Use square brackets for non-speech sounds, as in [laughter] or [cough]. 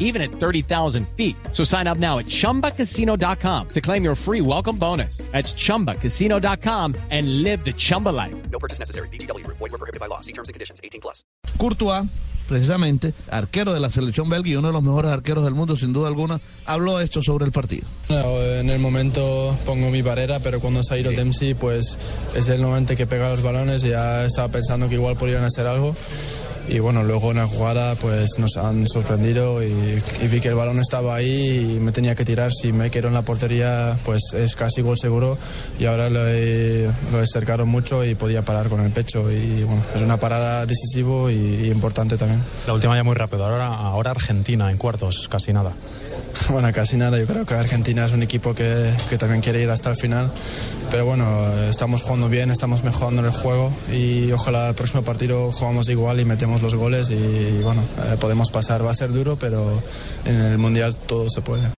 even at 30,000 feet. So sign up now at chumbacasino.com to claim your free welcome bonus. That's chumbacasino.com and live the Chumba life. No purchase necessary. BGW. Void were prohibited by law. See terms and conditions. 18 plus. Courtois, precisamente, arquero de la selección belga y uno de los mejores arqueros del mundo, sin duda alguna, habló esto sobre el partido. No, en el momento pongo mi barrera, pero cuando se ha ido Dempsey, pues es el momento que pega los balones y ya estaba pensando que igual podrían hacer algo. Y bueno, luego en la jugada pues nos han sorprendido y, y vi que el balón estaba ahí y me tenía que tirar. Si me quedo en la portería, pues es casi gol seguro. Y ahora lo he, lo he cercado mucho y podía parar con el pecho. Y bueno, es una parada decisivo y, y importante también. La última ya muy rápido. Ahora, ahora Argentina en cuartos, casi nada. [laughs] Bueno, casi nada. Yo creo que Argentina es un equipo que, que, también quiere ir hasta el final. Pero bueno, estamos jugando bien, estamos mejorando el juego y ojalá el próximo partido jugamos igual y metemos los goles y, y bueno, eh, podemos pasar. Va a ser duro, pero en el Mundial todo se puede.